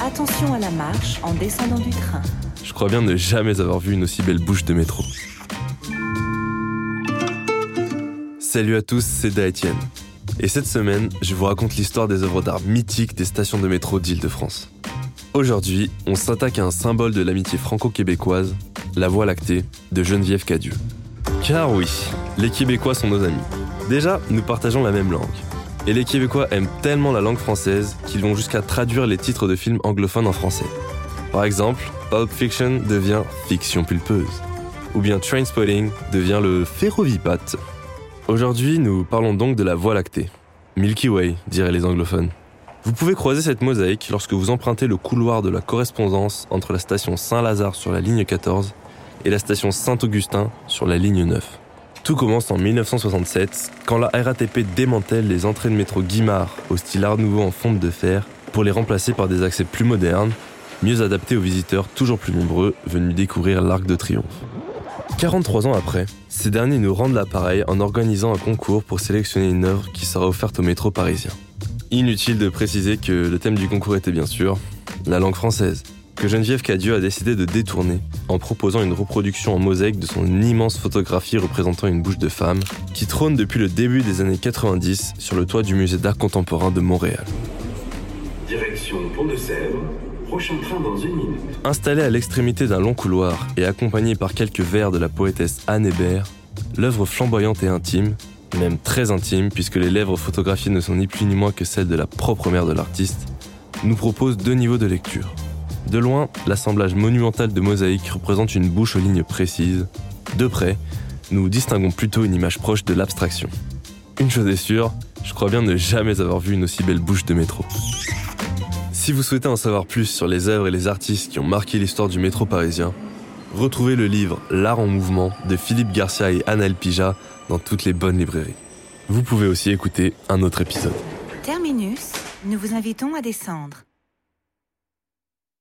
Attention à la marche en descendant du train. Je crois bien ne jamais avoir vu une aussi belle bouche de métro. Salut à tous, c'est Daetienne. Et cette semaine, je vous raconte l'histoire des œuvres d'art mythiques des stations de métro d'Île-de-France. Aujourd'hui, on s'attaque à un symbole de l'amitié franco-québécoise, la Voie lactée de Geneviève Cadieux. Car oui, les Québécois sont nos amis. Déjà, nous partageons la même langue. Et les Québécois aiment tellement la langue française qu'ils vont jusqu'à traduire les titres de films anglophones en français. Par exemple, Pulp Fiction devient Fiction pulpeuse. Ou bien Trainspotting devient le Ferrovipat. Aujourd'hui, nous parlons donc de la Voie lactée. Milky Way, diraient les anglophones. Vous pouvez croiser cette mosaïque lorsque vous empruntez le couloir de la correspondance entre la station Saint-Lazare sur la ligne 14 et la station Saint-Augustin sur la ligne 9. Tout commence en 1967, quand la RATP démantèle les entrées de métro Guimard au style art nouveau en fonte de fer pour les remplacer par des accès plus modernes, mieux adaptés aux visiteurs toujours plus nombreux venus découvrir l'Arc de Triomphe. 43 ans après, ces derniers nous rendent l'appareil en organisant un concours pour sélectionner une œuvre qui sera offerte au métro parisien. Inutile de préciser que le thème du concours était bien sûr la langue française que Geneviève Cadieux a décidé de détourner en proposant une reproduction en mosaïque de son immense photographie représentant une bouche de femme qui trône depuis le début des années 90 sur le toit du musée d'art contemporain de Montréal. Direction Pont de Sèvres, prochain train dans une minute. Installée à l'extrémité d'un long couloir et accompagnée par quelques vers de la poétesse Anne Hébert, l'œuvre flamboyante et intime, même très intime puisque les lèvres photographiées ne sont ni plus ni moins que celles de la propre mère de l'artiste, nous propose deux niveaux de lecture. De loin, l'assemblage monumental de mosaïques représente une bouche aux lignes précises. De près, nous distinguons plutôt une image proche de l'abstraction. Une chose est sûre, je crois bien ne jamais avoir vu une aussi belle bouche de métro. Si vous souhaitez en savoir plus sur les œuvres et les artistes qui ont marqué l'histoire du métro parisien, retrouvez le livre L'art en mouvement de Philippe Garcia et Anna Pija dans toutes les bonnes librairies. Vous pouvez aussi écouter un autre épisode. Terminus, nous vous invitons à descendre.